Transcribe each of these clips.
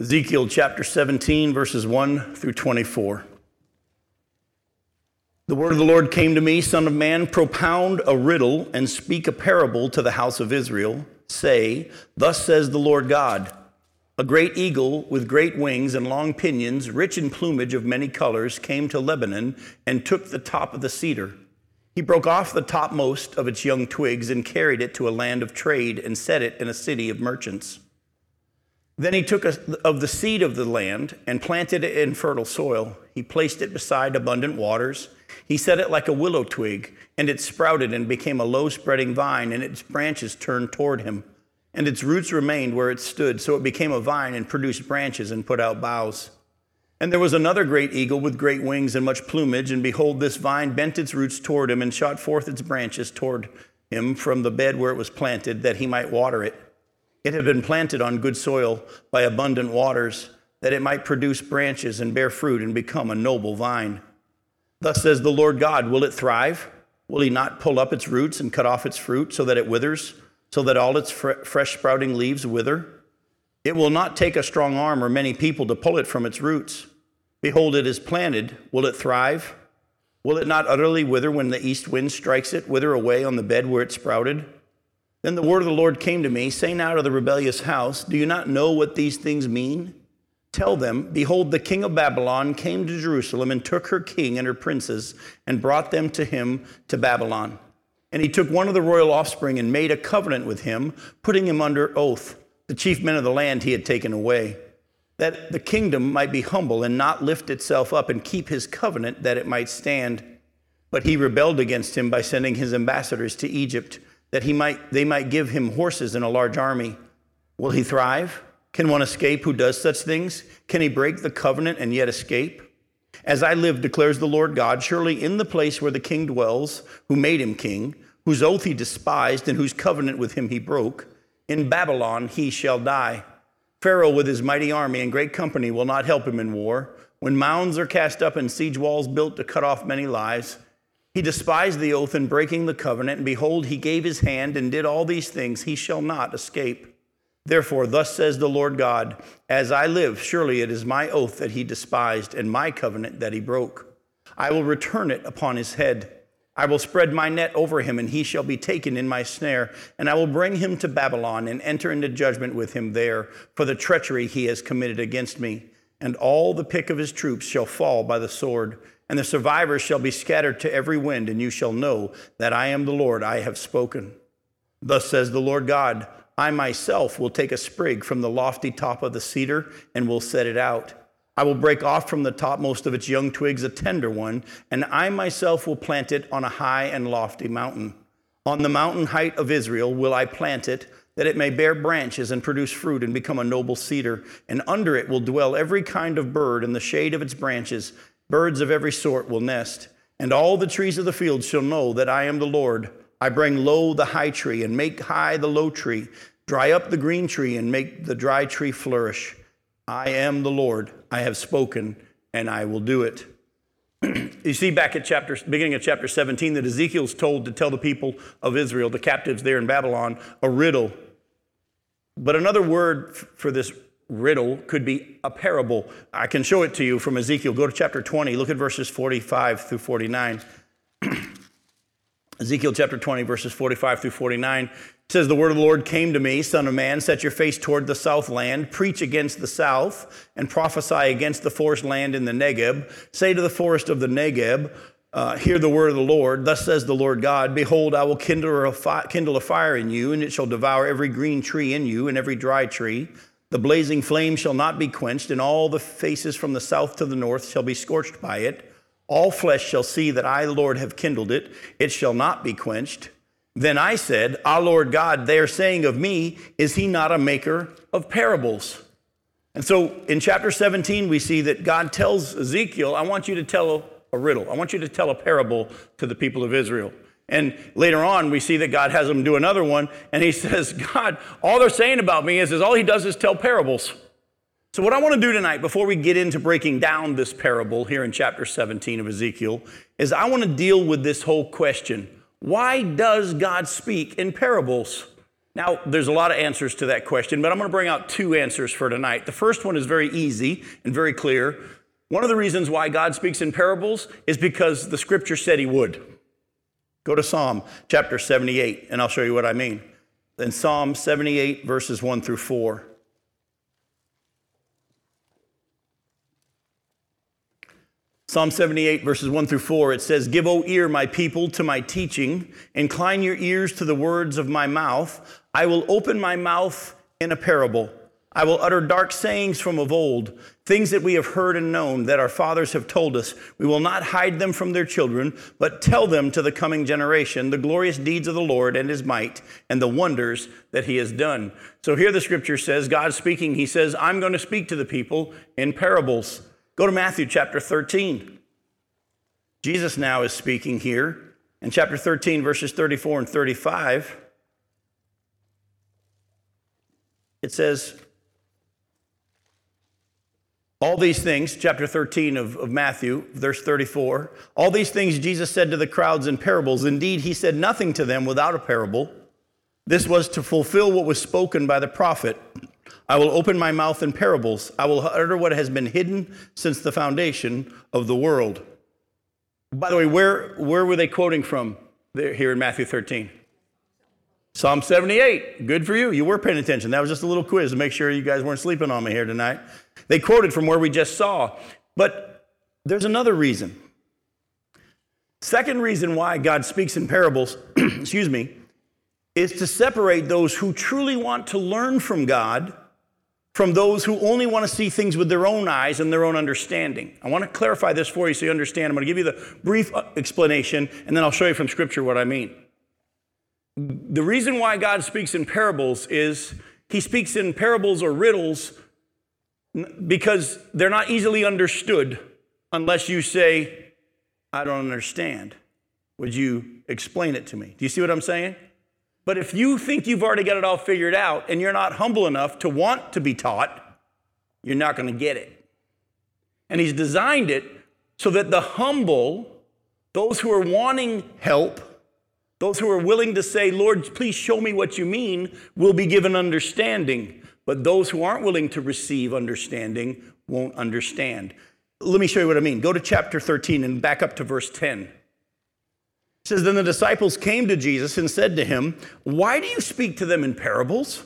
Ezekiel chapter 17, verses 1 through 24. The word of the Lord came to me, Son of man, propound a riddle and speak a parable to the house of Israel. Say, Thus says the Lord God A great eagle with great wings and long pinions, rich in plumage of many colors, came to Lebanon and took the top of the cedar. He broke off the topmost of its young twigs and carried it to a land of trade and set it in a city of merchants. Then he took a, of the seed of the land and planted it in fertile soil. He placed it beside abundant waters. He set it like a willow twig, and it sprouted and became a low spreading vine, and its branches turned toward him. And its roots remained where it stood, so it became a vine and produced branches and put out boughs. And there was another great eagle with great wings and much plumage, and behold, this vine bent its roots toward him and shot forth its branches toward him from the bed where it was planted, that he might water it. It had been planted on good soil by abundant waters, that it might produce branches and bear fruit and become a noble vine. Thus says the Lord God Will it thrive? Will he not pull up its roots and cut off its fruit so that it withers, so that all its fr- fresh sprouting leaves wither? It will not take a strong arm or many people to pull it from its roots. Behold, it is planted. Will it thrive? Will it not utterly wither when the east wind strikes it, wither away on the bed where it sprouted? Then the word of the Lord came to me, saying out of the rebellious house, Do you not know what these things mean? Tell them, Behold, the king of Babylon came to Jerusalem and took her king and her princes and brought them to him to Babylon. And he took one of the royal offspring and made a covenant with him, putting him under oath. The chief men of the land he had taken away, that the kingdom might be humble and not lift itself up and keep his covenant that it might stand. But he rebelled against him by sending his ambassadors to Egypt that he might, they might give him horses and a large army. Will he thrive? Can one escape who does such things? Can he break the covenant and yet escape? As I live, declares the Lord God, surely in the place where the king dwells, who made him king, whose oath he despised, and whose covenant with him he broke, in Babylon he shall die. Pharaoh with his mighty army and great company will not help him in war. When mounds are cast up and siege walls built to cut off many lives, he despised the oath in breaking the covenant, and behold, he gave his hand and did all these things. He shall not escape. Therefore, thus says the Lord God As I live, surely it is my oath that he despised, and my covenant that he broke. I will return it upon his head. I will spread my net over him, and he shall be taken in my snare. And I will bring him to Babylon and enter into judgment with him there for the treachery he has committed against me. And all the pick of his troops shall fall by the sword and the survivors shall be scattered to every wind, and you shall know that I am the Lord, I have spoken. Thus says the Lord God I myself will take a sprig from the lofty top of the cedar and will set it out. I will break off from the topmost of its young twigs a tender one, and I myself will plant it on a high and lofty mountain. On the mountain height of Israel will I plant it, that it may bear branches and produce fruit and become a noble cedar. And under it will dwell every kind of bird in the shade of its branches. Birds of every sort will nest, and all the trees of the field shall know that I am the Lord. I bring low the high tree and make high the low tree, dry up the green tree and make the dry tree flourish. I am the Lord. I have spoken, and I will do it. you see back at chapter beginning of chapter 17 that Ezekiel's told to tell the people of Israel, the captives there in Babylon, a riddle. But another word for this riddle could be a parable. I can show it to you from Ezekiel. Go to chapter 20, look at verses 45 through 49. Ezekiel chapter 20, verses 45 through 49 says, The word of the Lord came to me, Son of man, set your face toward the south land, preach against the south, and prophesy against the forest land in the Negeb. Say to the forest of the Negeb, uh, hear the word of the Lord. Thus says the Lord God Behold, I will kindle a, fi- kindle a fire in you, and it shall devour every green tree in you, and every dry tree. The blazing flame shall not be quenched, and all the faces from the south to the north shall be scorched by it. All flesh shall see that I, the Lord, have kindled it. It shall not be quenched. Then I said, Ah, Lord God, they are saying of me, Is he not a maker of parables? And so in chapter 17, we see that God tells Ezekiel, I want you to tell a riddle. I want you to tell a parable to the people of Israel. And later on, we see that God has him do another one, and he says, God, all they're saying about me is, is all he does is tell parables. So, what I want to do tonight, before we get into breaking down this parable here in chapter 17 of Ezekiel, is I want to deal with this whole question why does God speak in parables? Now, there's a lot of answers to that question, but I'm going to bring out two answers for tonight. The first one is very easy and very clear. One of the reasons why God speaks in parables is because the scripture said he would. Go to Psalm chapter 78, and I'll show you what I mean. In Psalm 78, verses 1 through 4. Psalm 78, verses 1 through 4, it says, Give, O ear, my people, to my teaching. Incline your ears to the words of my mouth. I will open my mouth in a parable. I will utter dark sayings from of old, things that we have heard and known, that our fathers have told us. We will not hide them from their children, but tell them to the coming generation the glorious deeds of the Lord and his might and the wonders that he has done. So here the scripture says, God speaking, he says, I'm going to speak to the people in parables. Go to Matthew chapter 13. Jesus now is speaking here in chapter 13, verses 34 and 35. It says, all these things, chapter 13 of, of, Matthew, verse 34, all these things Jesus said to the crowds in parables. Indeed, he said nothing to them without a parable. This was to fulfill what was spoken by the prophet. I will open my mouth in parables. I will utter what has been hidden since the foundation of the world. By the way, where, where were they quoting from there, here in Matthew 13? Psalm 78. Good for you. You were paying attention. That was just a little quiz to make sure you guys weren't sleeping on me here tonight. They quoted from where we just saw. But there's another reason. Second reason why God speaks in parables, excuse me, is to separate those who truly want to learn from God from those who only want to see things with their own eyes and their own understanding. I want to clarify this for you so you understand. I'm going to give you the brief uh, explanation and then I'll show you from Scripture what I mean. The reason why God speaks in parables is he speaks in parables or riddles because they're not easily understood unless you say, I don't understand. Would you explain it to me? Do you see what I'm saying? But if you think you've already got it all figured out and you're not humble enough to want to be taught, you're not going to get it. And he's designed it so that the humble, those who are wanting help, those who are willing to say, Lord, please show me what you mean, will be given understanding. But those who aren't willing to receive understanding won't understand. Let me show you what I mean. Go to chapter 13 and back up to verse 10 It says, Then the disciples came to Jesus and said to him, Why do you speak to them in parables?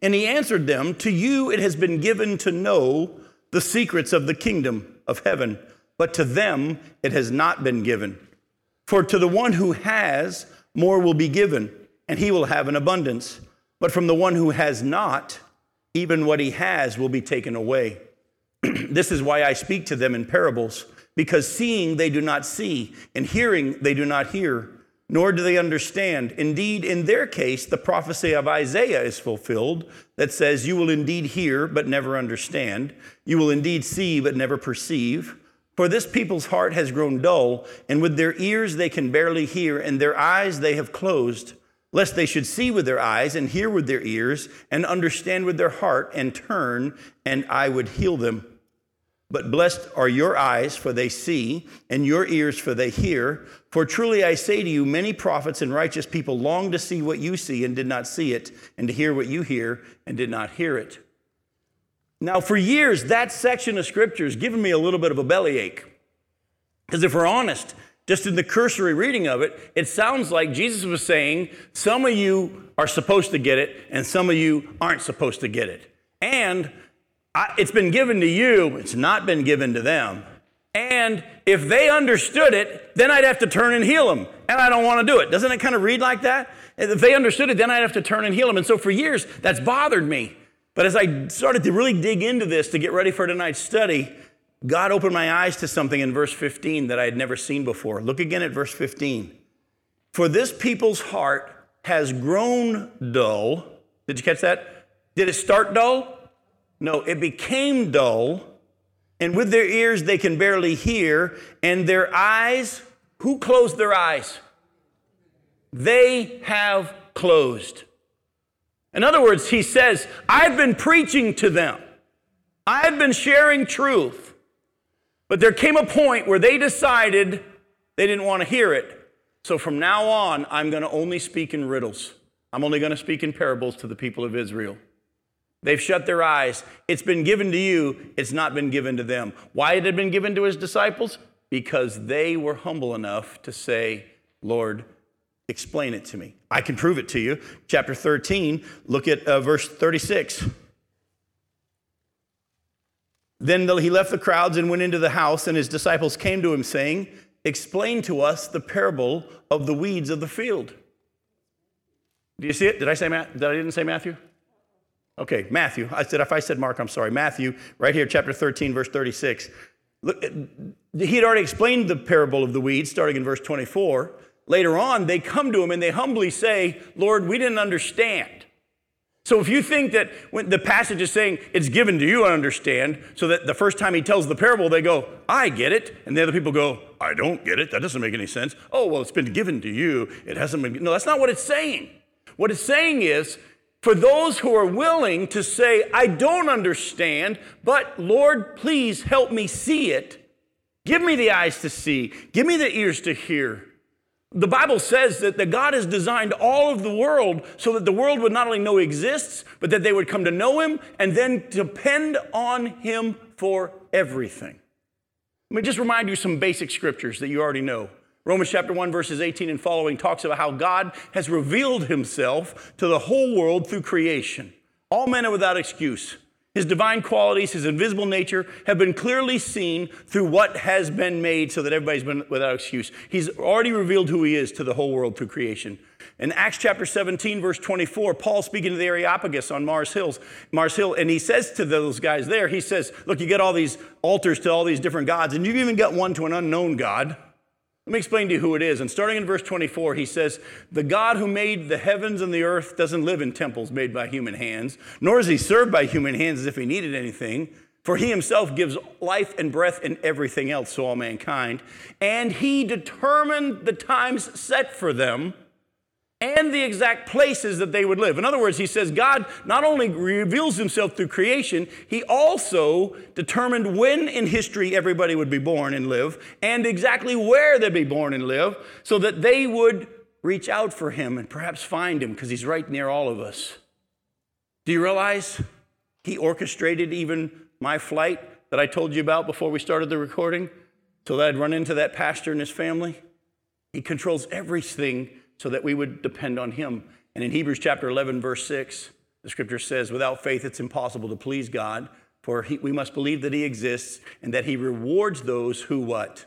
And he answered them, To you it has been given to know the secrets of the kingdom of heaven, but to them it has not been given. For to the one who has, more will be given, and he will have an abundance. But from the one who has not, even what he has will be taken away. this is why I speak to them in parables because seeing they do not see, and hearing they do not hear, nor do they understand. Indeed, in their case, the prophecy of Isaiah is fulfilled that says, You will indeed hear, but never understand. You will indeed see, but never perceive. For this people's heart has grown dull, and with their ears they can barely hear, and their eyes they have closed, lest they should see with their eyes, and hear with their ears, and understand with their heart, and turn, and I would heal them. But blessed are your eyes, for they see, and your ears, for they hear. For truly I say to you, many prophets and righteous people long to see what you see and did not see it, and to hear what you hear and did not hear it. Now, for years, that section of scripture has given me a little bit of a bellyache. Because if we're honest, just in the cursory reading of it, it sounds like Jesus was saying, some of you are supposed to get it, and some of you aren't supposed to get it. And I, it's been given to you, it's not been given to them. And if they understood it, then I'd have to turn and heal them. And I don't want to do it. Doesn't it kind of read like that? If they understood it, then I'd have to turn and heal them. And so for years, that's bothered me. But as I started to really dig into this to get ready for tonight's study, God opened my eyes to something in verse 15 that I had never seen before. Look again at verse 15. For this people's heart has grown dull. Did you catch that? Did it start dull? No, it became dull, and with their ears they can barely hear, and their eyes, who closed their eyes? They have closed. In other words, he says, I've been preaching to them, I've been sharing truth, but there came a point where they decided they didn't want to hear it. So from now on, I'm going to only speak in riddles. I'm only going to speak in parables to the people of Israel. They've shut their eyes. It's been given to you, it's not been given to them. Why it had been given to his disciples? Because they were humble enough to say, Lord, explain it to me. I can prove it to you. Chapter 13, look at uh, verse 36. Then he left the crowds and went into the house, and his disciples came to him, saying, Explain to us the parable of the weeds of the field. Do you see it? Did I say Did I didn't say Matthew? Okay, Matthew. I said, if I said Mark, I'm sorry. Matthew, right here, chapter 13, verse 36. Look, eh, he had already explained the parable of the weeds, starting in verse 24. Later on, they come to him and they humbly say, Lord, we didn't understand. So if you think that when the passage is saying it's given to you, I understand, so that the first time he tells the parable, they go, I get it. And the other people go, I don't get it. That doesn't make any sense. Oh, well, it's been given to you. It hasn't been. No, that's not what it's saying. What it's saying is, for those who are willing to say, I don't understand, but Lord, please help me see it. Give me the eyes to see, give me the ears to hear. The Bible says that, that God has designed all of the world so that the world would not only know He exists, but that they would come to know Him and then depend on Him for everything. Let me just remind you some basic scriptures that you already know. Romans chapter 1, verses 18 and following talks about how God has revealed himself to the whole world through creation. All men are without excuse. His divine qualities, his invisible nature have been clearly seen through what has been made so that everybody's been without excuse. He's already revealed who he is to the whole world through creation. In Acts chapter 17, verse 24, Paul speaking to the Areopagus on Mars Hills, Mars Hill, and he says to those guys there, he says, Look, you get all these altars to all these different gods, and you've even got one to an unknown God. Let me explain to you who it is. And starting in verse 24, he says, The God who made the heavens and the earth doesn't live in temples made by human hands, nor is he served by human hands as if he needed anything. For he himself gives life and breath and everything else to all mankind. And he determined the times set for them and the exact places that they would live. In other words, he says God not only reveals himself through creation, he also determined when in history everybody would be born and live, and exactly where they'd be born and live, so that they would reach out for him and perhaps find him because he's right near all of us. Do you realize he orchestrated even my flight that I told you about before we started the recording so that I'd run into that pastor and his family? He controls everything so that we would depend on him. And in Hebrews chapter 11, verse 6, the scripture says, Without faith, it's impossible to please God, for he, we must believe that he exists and that he rewards those who what?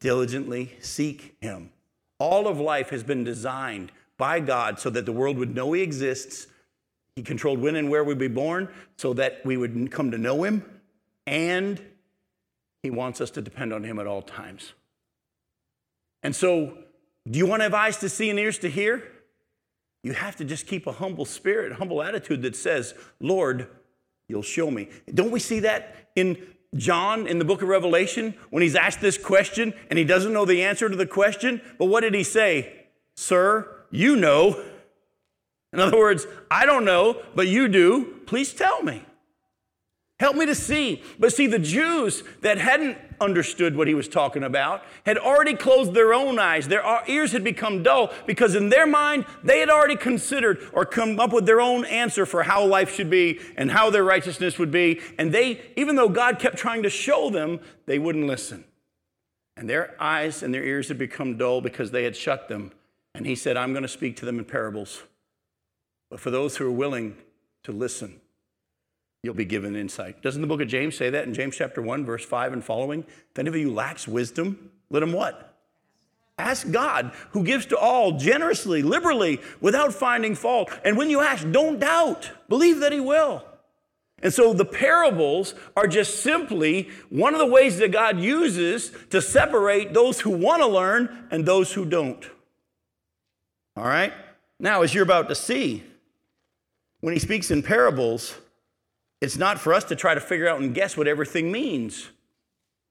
Diligently seek him. All of life has been designed by God so that the world would know he exists. He controlled when and where we'd be born so that we would come to know him, and he wants us to depend on him at all times. And so, do you want to have eyes to see and ears to hear? You have to just keep a humble spirit, humble attitude that says, Lord, you'll show me. Don't we see that in John in the book of Revelation when he's asked this question and he doesn't know the answer to the question? But what did he say? Sir, you know. In other words, I don't know, but you do. Please tell me. Help me to see. But see, the Jews that hadn't understood what he was talking about had already closed their own eyes. Their uh, ears had become dull because in their mind, they had already considered or come up with their own answer for how life should be and how their righteousness would be. And they, even though God kept trying to show them, they wouldn't listen. And their eyes and their ears had become dull because they had shut them. And he said, I'm going to speak to them in parables. But for those who are willing to listen, you'll be given insight. Doesn't the book of James say that in James chapter 1, verse 5 and following? If any of you lacks wisdom, let him what? Ask God, who gives to all generously, liberally, without finding fault. And when you ask, don't doubt, believe that he will. And so the parables are just simply one of the ways that God uses to separate those who want to learn and those who don't. All right? Now, as you're about to see, when he speaks in parables, it's not for us to try to figure out and guess what everything means.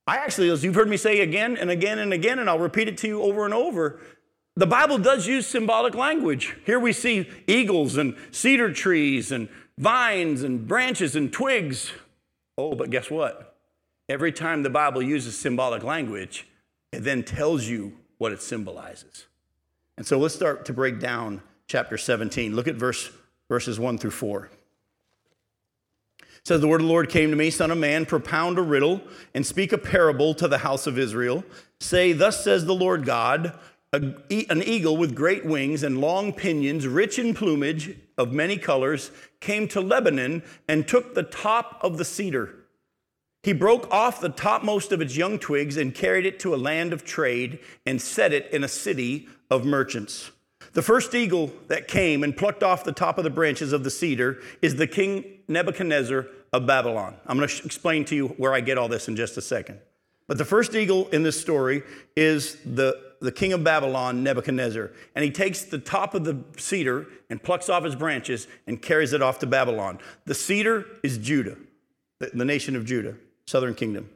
I actually, as you've heard me say again and again and again, and I'll repeat it to you over and over, the Bible does use symbolic language. Here we see eagles and cedar trees and vines and branches and twigs. Oh, but guess what? Every time the Bible uses symbolic language, it then tells you what it symbolizes. And so let's start to break down chapter 17. Look at verse, verses 1 through 4. Says, The word of the Lord came to me, Son of man, propound a riddle and speak a parable to the house of Israel. Say, Thus says the Lord God, an eagle with great wings and long pinions, rich in plumage of many colors, came to Lebanon and took the top of the cedar. He broke off the topmost of its young twigs and carried it to a land of trade and set it in a city of merchants. The first eagle that came and plucked off the top of the branches of the cedar is the king Nebuchadnezzar of Babylon. I'm going to explain to you where I get all this in just a second. But the first eagle in this story is the, the king of Babylon, Nebuchadnezzar. And he takes the top of the cedar and plucks off his branches and carries it off to Babylon. The cedar is Judah, the, the nation of Judah, southern kingdom.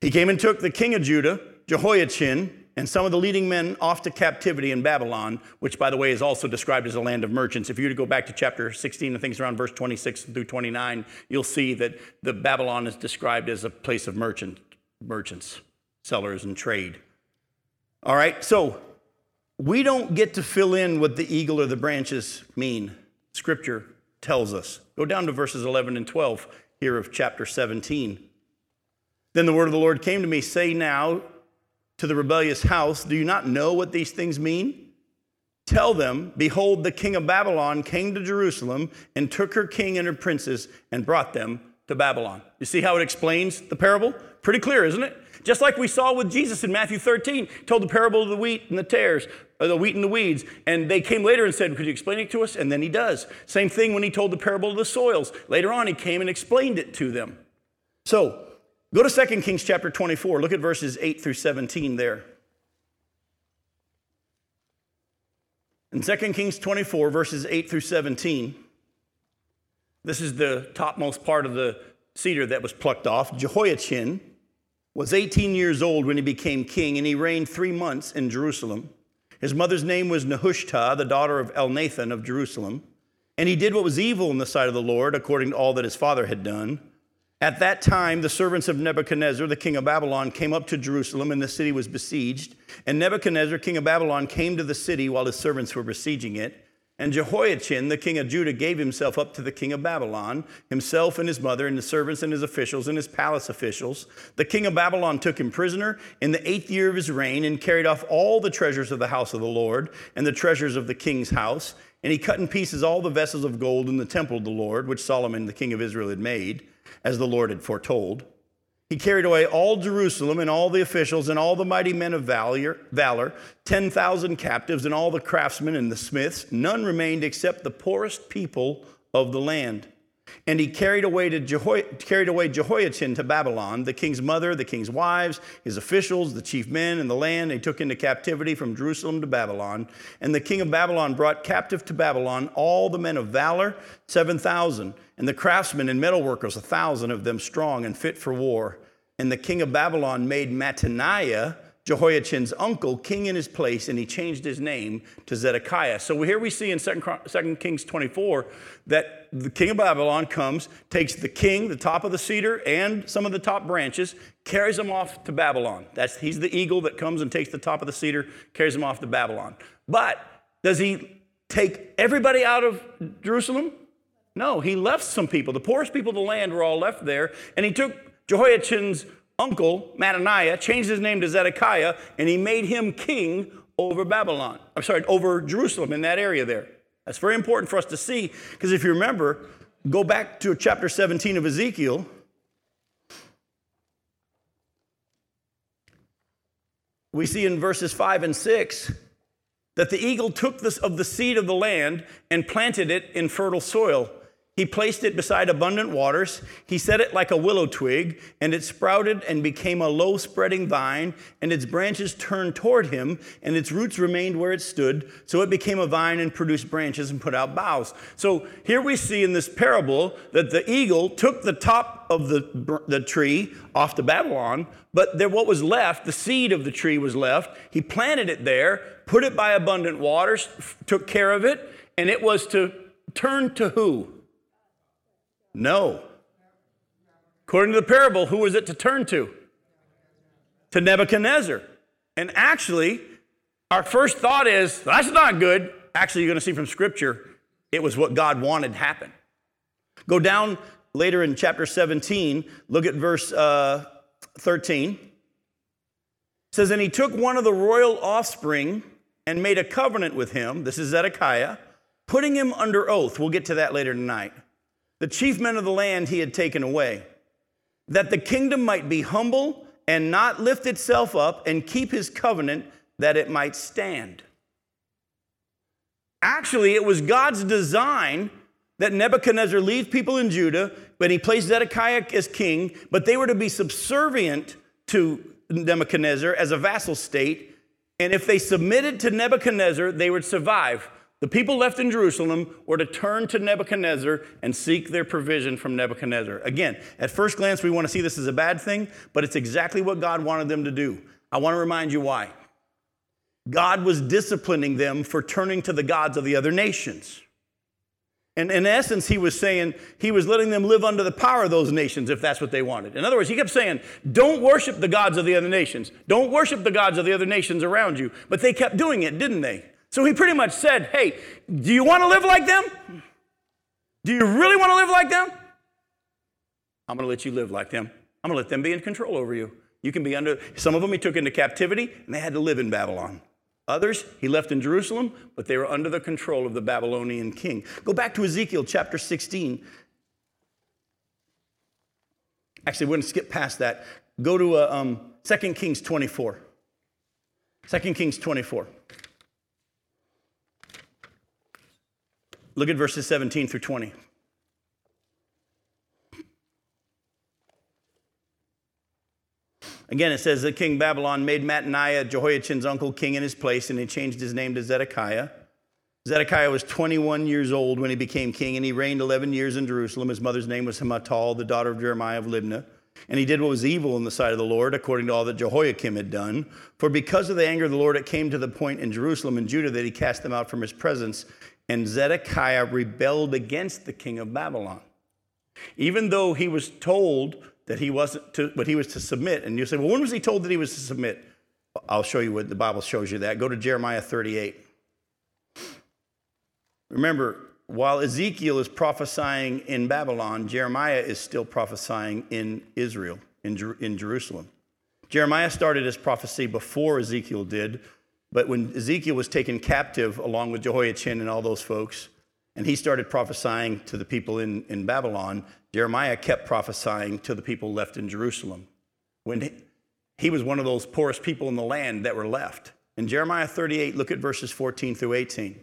He came and took the king of Judah, Jehoiachin, and some of the leading men off to captivity in Babylon, which, by the way, is also described as a land of merchants. If you were to go back to chapter 16, I think it's around verse 26 through 29, you'll see that the Babylon is described as a place of merchant, merchants, sellers, and trade. All right, so we don't get to fill in what the eagle or the branches mean. Scripture tells us. Go down to verses 11 and 12 here of chapter 17. Then the word of the Lord came to me, Say now to the rebellious house, Do you not know what these things mean? Tell them, Behold, the king of Babylon came to Jerusalem and took her king and her princes and brought them to Babylon. You see how it explains the parable? Pretty clear, isn't it? Just like we saw with Jesus in Matthew 13, told the parable of the wheat and the tares, or the wheat and the weeds, and they came later and said, Could you explain it to us? And then he does. Same thing when he told the parable of the soils. Later on, he came and explained it to them. So, go to 2 Kings chapter 24. Look at verses 8 through 17 there. In 2 Kings 24, verses 8 through 17, this is the topmost part of the cedar that was plucked off. Jehoiachin was 18 years old when he became king, and he reigned three months in Jerusalem. His mother's name was Nehushta, the daughter of Elnathan of Jerusalem. And he did what was evil in the sight of the Lord, according to all that his father had done. At that time, the servants of Nebuchadnezzar, the king of Babylon, came up to Jerusalem, and the city was besieged. And Nebuchadnezzar, king of Babylon, came to the city while his servants were besieging it. And Jehoiachin, the king of Judah, gave himself up to the king of Babylon, himself and his mother, and his servants and his officials and his palace officials. The king of Babylon took him prisoner in the eighth year of his reign and carried off all the treasures of the house of the Lord and the treasures of the king's house. And he cut in pieces all the vessels of gold in the temple of the Lord, which Solomon, the king of Israel, had made, as the Lord had foretold. He carried away all Jerusalem and all the officials and all the mighty men of valor, valor 10,000 captives and all the craftsmen and the smiths. None remained except the poorest people of the land. And he carried away, to Jeho- carried away Jehoiachin to Babylon, the king's mother, the king's wives, his officials, the chief men and the land. they took into captivity from Jerusalem to Babylon. And the king of Babylon brought captive to Babylon all the men of valor, 7,000, and the craftsmen and metalworkers, a 1,000 of them strong and fit for war. And the king of Babylon made Mattaniah, Jehoiachin's uncle, king in his place, and he changed his name to Zedekiah. So here we see in 2 Kings 24 that the king of Babylon comes, takes the king, the top of the cedar, and some of the top branches, carries them off to Babylon. That's, he's the eagle that comes and takes the top of the cedar, carries them off to Babylon. But does he take everybody out of Jerusalem? No, he left some people. The poorest people of the land were all left there, and he took Jehoiachin's uncle, Mattaniah, changed his name to Zedekiah, and he made him king over Babylon. I'm sorry, over Jerusalem in that area there. That's very important for us to see, because if you remember, go back to chapter 17 of Ezekiel. We see in verses 5 and 6 that the eagle took this of the seed of the land and planted it in fertile soil he placed it beside abundant waters. He set it like a willow twig, and it sprouted and became a low spreading vine, and its branches turned toward him, and its roots remained where it stood. So it became a vine and produced branches and put out boughs. So here we see in this parable that the eagle took the top of the, the tree off to Babylon, but there, what was left, the seed of the tree was left. He planted it there, put it by abundant waters, took care of it, and it was to turn to who? No. According to the parable, who was it to turn to? To Nebuchadnezzar. And actually, our first thought is that's not good. Actually, you're going to see from Scripture, it was what God wanted happen. Go down later in chapter 17, look at verse uh, 13. It says, And he took one of the royal offspring and made a covenant with him. This is Zedekiah, putting him under oath. We'll get to that later tonight. The chief men of the land he had taken away, that the kingdom might be humble and not lift itself up and keep his covenant that it might stand. Actually, it was God's design that Nebuchadnezzar leave people in Judah, but he placed Zedekiah as king, but they were to be subservient to Nebuchadnezzar as a vassal state. And if they submitted to Nebuchadnezzar, they would survive. The people left in Jerusalem were to turn to Nebuchadnezzar and seek their provision from Nebuchadnezzar. Again, at first glance, we want to see this as a bad thing, but it's exactly what God wanted them to do. I want to remind you why. God was disciplining them for turning to the gods of the other nations. And in essence, he was saying, he was letting them live under the power of those nations if that's what they wanted. In other words, he kept saying, don't worship the gods of the other nations. Don't worship the gods of the other nations around you. But they kept doing it, didn't they? So he pretty much said, hey, do you want to live like them? Do you really want to live like them? I'm going to let you live like them. I'm going to let them be in control over you. You can be under, some of them he took into captivity and they had to live in Babylon. Others he left in Jerusalem, but they were under the control of the Babylonian king. Go back to Ezekiel chapter 16. Actually, we're going to skip past that. Go to uh, um, 2 Kings 24. 2 Kings 24. Look at verses 17 through 20. Again, it says that King Babylon made Mattaniah, Jehoiachin's uncle, king in his place, and he changed his name to Zedekiah. Zedekiah was 21 years old when he became king, and he reigned 11 years in Jerusalem. His mother's name was Hamutal, the daughter of Jeremiah of Libnah. And he did what was evil in the sight of the Lord, according to all that Jehoiakim had done. For because of the anger of the Lord, it came to the point in Jerusalem and Judah that he cast them out from his presence. And Zedekiah rebelled against the king of Babylon. Even though he was told that he wasn't to, but he was to submit. And you say, well, when was he told that he was to submit? I'll show you what the Bible shows you that. Go to Jeremiah 38. Remember, while Ezekiel is prophesying in Babylon, Jeremiah is still prophesying in Israel, in, Jer- in Jerusalem. Jeremiah started his prophecy before Ezekiel did, but when Ezekiel was taken captive along with Jehoiachin and all those folks, and he started prophesying to the people in, in Babylon, Jeremiah kept prophesying to the people left in Jerusalem. When he, he was one of those poorest people in the land that were left. In Jeremiah 38, look at verses 14 through 18.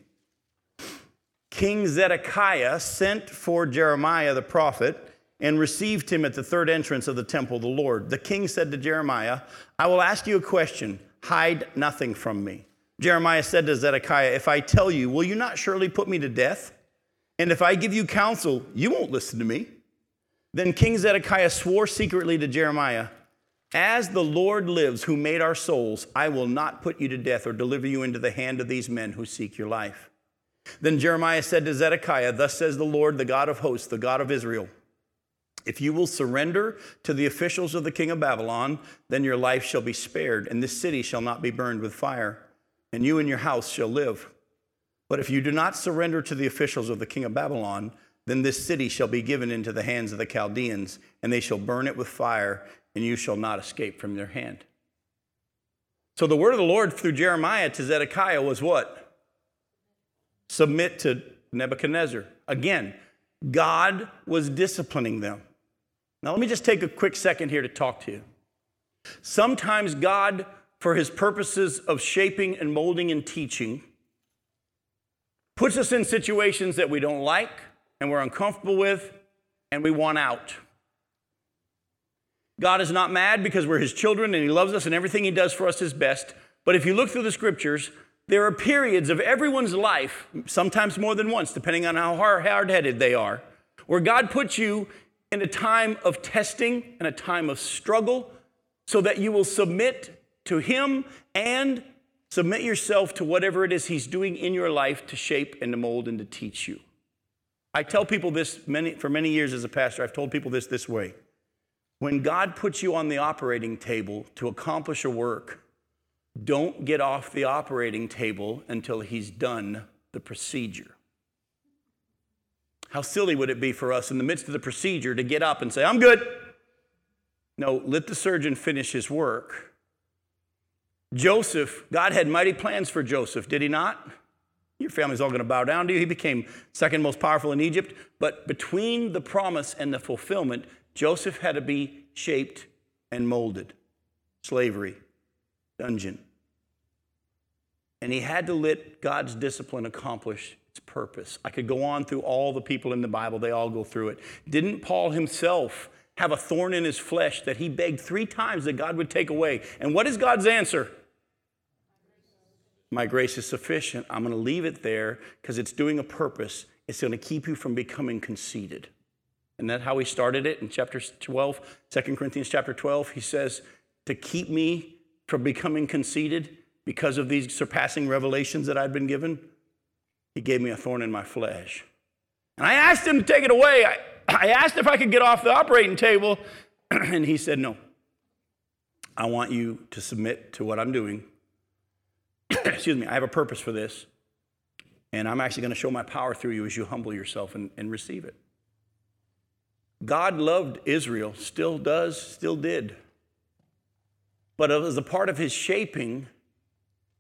King Zedekiah sent for Jeremiah the prophet and received him at the third entrance of the temple of the Lord. The king said to Jeremiah, I will ask you a question. Hide nothing from me. Jeremiah said to Zedekiah, If I tell you, will you not surely put me to death? And if I give you counsel, you won't listen to me. Then King Zedekiah swore secretly to Jeremiah, As the Lord lives, who made our souls, I will not put you to death or deliver you into the hand of these men who seek your life. Then Jeremiah said to Zedekiah, Thus says the Lord, the God of hosts, the God of Israel. If you will surrender to the officials of the king of Babylon, then your life shall be spared, and this city shall not be burned with fire, and you and your house shall live. But if you do not surrender to the officials of the king of Babylon, then this city shall be given into the hands of the Chaldeans, and they shall burn it with fire, and you shall not escape from their hand. So the word of the Lord through Jeremiah to Zedekiah was what? Submit to Nebuchadnezzar. Again, God was disciplining them. Now, let me just take a quick second here to talk to you. Sometimes God, for his purposes of shaping and molding and teaching, puts us in situations that we don't like and we're uncomfortable with and we want out. God is not mad because we're his children and he loves us and everything he does for us is best. But if you look through the scriptures, there are periods of everyone's life, sometimes more than once, depending on how hard headed they are, where God puts you in a time of testing and a time of struggle so that you will submit to him and Submit yourself to whatever it is He's doing in your life to shape and to mold and to teach you. I tell people this many, for many years as a pastor, I've told people this this way. When God puts you on the operating table to accomplish a work, don't get off the operating table until He's done the procedure. How silly would it be for us in the midst of the procedure to get up and say, I'm good? No, let the surgeon finish his work. Joseph, God had mighty plans for Joseph, did he not? Your family's all going to bow down to you. He became second most powerful in Egypt. But between the promise and the fulfillment, Joseph had to be shaped and molded. Slavery, dungeon. And he had to let God's discipline accomplish its purpose. I could go on through all the people in the Bible, they all go through it. Didn't Paul himself have a thorn in his flesh that he begged three times that God would take away? And what is God's answer? My grace is sufficient. I'm going to leave it there because it's doing a purpose. It's going to keep you from becoming conceited. And that's how he started it in chapter 12, 2 Corinthians chapter 12. He says, To keep me from becoming conceited because of these surpassing revelations that I've been given, he gave me a thorn in my flesh. And I asked him to take it away. I, I asked if I could get off the operating table, and he said, No. I want you to submit to what I'm doing excuse me, I have a purpose for this. And I'm actually going to show my power through you as you humble yourself and, and receive it. God loved Israel, still does, still did. But as a part of his shaping,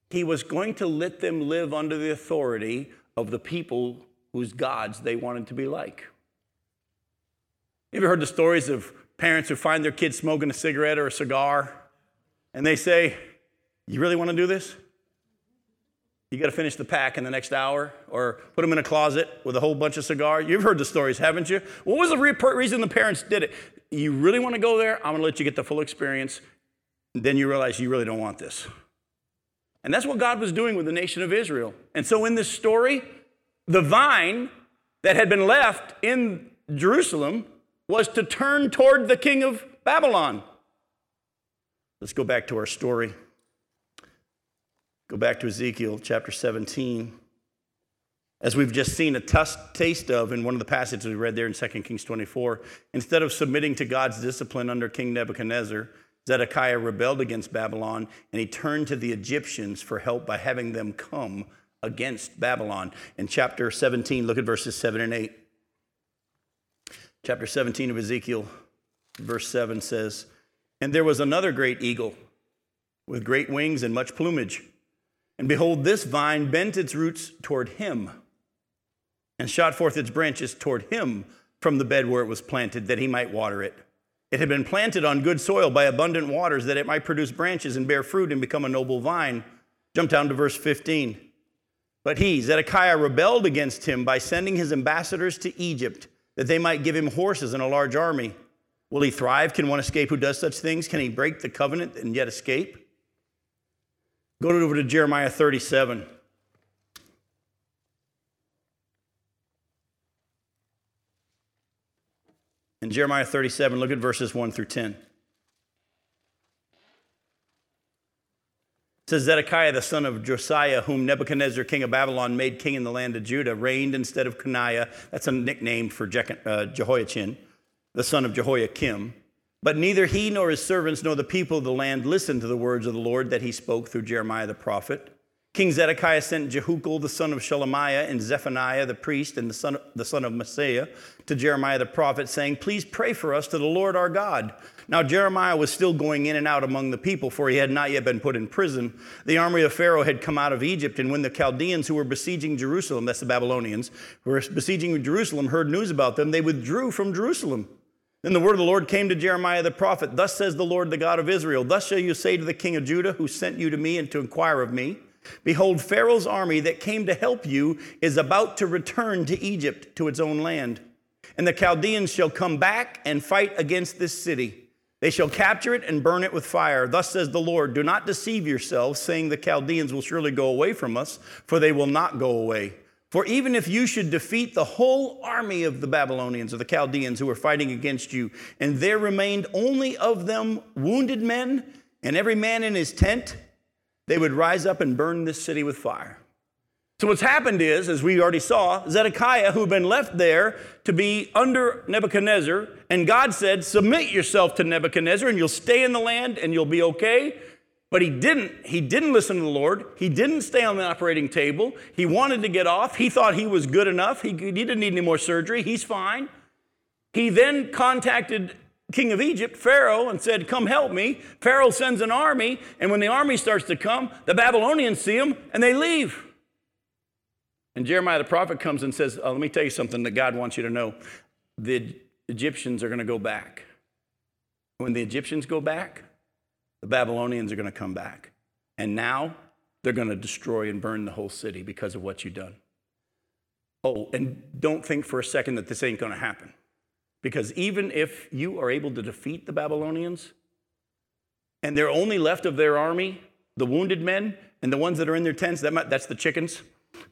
he was going to let them live under the authority of the people whose gods they wanted to be like. You ever heard the stories of parents who find their kids smoking a cigarette or a cigar and they say, You really want to do this? You got to finish the pack in the next hour or put them in a closet with a whole bunch of cigars. You've heard the stories, haven't you? What was the re- reason the parents did it? You really want to go there? I'm going to let you get the full experience. Then you realize you really don't want this. And that's what God was doing with the nation of Israel. And so in this story, the vine that had been left in Jerusalem was to turn toward the king of Babylon. Let's go back to our story. Go back to Ezekiel chapter 17. As we've just seen a taste of in one of the passages we read there in 2 Kings 24, instead of submitting to God's discipline under King Nebuchadnezzar, Zedekiah rebelled against Babylon and he turned to the Egyptians for help by having them come against Babylon. In chapter 17, look at verses 7 and 8. Chapter 17 of Ezekiel, verse 7 says, And there was another great eagle with great wings and much plumage. And behold, this vine bent its roots toward him and shot forth its branches toward him from the bed where it was planted, that he might water it. It had been planted on good soil by abundant waters, that it might produce branches and bear fruit and become a noble vine. Jump down to verse 15. But he, Zedekiah, rebelled against him by sending his ambassadors to Egypt, that they might give him horses and a large army. Will he thrive? Can one escape who does such things? Can he break the covenant and yet escape? Go over to Jeremiah 37. In Jeremiah 37, look at verses 1 through 10. It says Zedekiah, the son of Josiah, whom Nebuchadnezzar, king of Babylon, made king in the land of Judah, reigned instead of Coniah. That's a nickname for uh, Jehoiachin, the son of Jehoiakim. But neither he nor his servants nor the people of the land listened to the words of the Lord that he spoke through Jeremiah the prophet. King Zedekiah sent Jehukal, the son of Shelemiah, and Zephaniah the priest, and the son, of, the son of Maaseiah, to Jeremiah the prophet, saying, Please pray for us to the Lord our God. Now Jeremiah was still going in and out among the people, for he had not yet been put in prison. The army of Pharaoh had come out of Egypt, and when the Chaldeans who were besieging Jerusalem, that's the Babylonians, who were besieging Jerusalem, heard news about them, they withdrew from Jerusalem. Then the word of the Lord came to Jeremiah the prophet Thus says the Lord, the God of Israel, Thus shall you say to the king of Judah, who sent you to me and to inquire of me, Behold, Pharaoh's army that came to help you is about to return to Egypt, to its own land. And the Chaldeans shall come back and fight against this city. They shall capture it and burn it with fire. Thus says the Lord Do not deceive yourselves, saying the Chaldeans will surely go away from us, for they will not go away. For even if you should defeat the whole army of the Babylonians or the Chaldeans who were fighting against you, and there remained only of them wounded men, and every man in his tent, they would rise up and burn this city with fire. So, what's happened is, as we already saw, Zedekiah, who had been left there to be under Nebuchadnezzar, and God said, Submit yourself to Nebuchadnezzar, and you'll stay in the land and you'll be okay. But he didn't. He didn't listen to the Lord. He didn't stay on the operating table. He wanted to get off. He thought he was good enough. He, he didn't need any more surgery. He's fine. He then contacted king of Egypt, Pharaoh, and said, Come help me. Pharaoh sends an army, and when the army starts to come, the Babylonians see him and they leave. And Jeremiah the prophet comes and says, oh, Let me tell you something that God wants you to know. The Egyptians are going to go back. When the Egyptians go back, the Babylonians are going to come back. And now they're going to destroy and burn the whole city because of what you've done. Oh, and don't think for a second that this ain't going to happen. Because even if you are able to defeat the Babylonians, and they're only left of their army, the wounded men and the ones that are in their tents, that might, that's the chickens,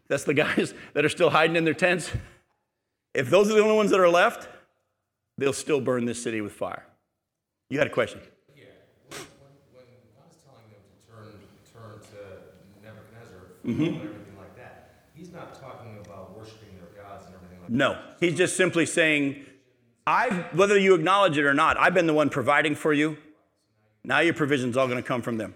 that's the guys that are still hiding in their tents. If those are the only ones that are left, they'll still burn this city with fire. You had a question? Yeah. When, when, when God is telling them to turn, turn to Nebuchadnezzar Mm-hmm. and everything like that, he's not talking about worshiping their gods and everything like that. No. He's just simply saying, I've, whether you acknowledge it or not, I've been the one providing for you. Now your provision's all going to come from them.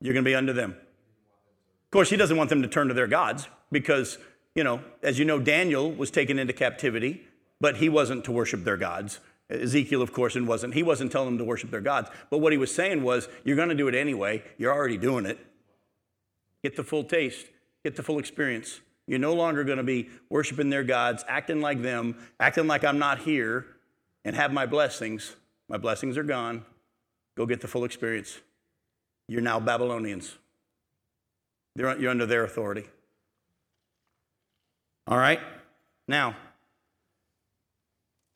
You're going to be under them. Of course, he doesn't want them to turn to their gods because, you know, as you know, Daniel was taken into captivity, but he wasn't to worship their gods. Ezekiel, of course, and wasn't. He wasn't telling them to worship their gods. But what he was saying was, you're going to do it anyway. You're already doing it. Get the full taste, get the full experience. You're no longer going to be worshiping their gods, acting like them, acting like I'm not here, and have my blessings. My blessings are gone. Go get the full experience. You're now Babylonians. They're, you're under their authority. All right? Now,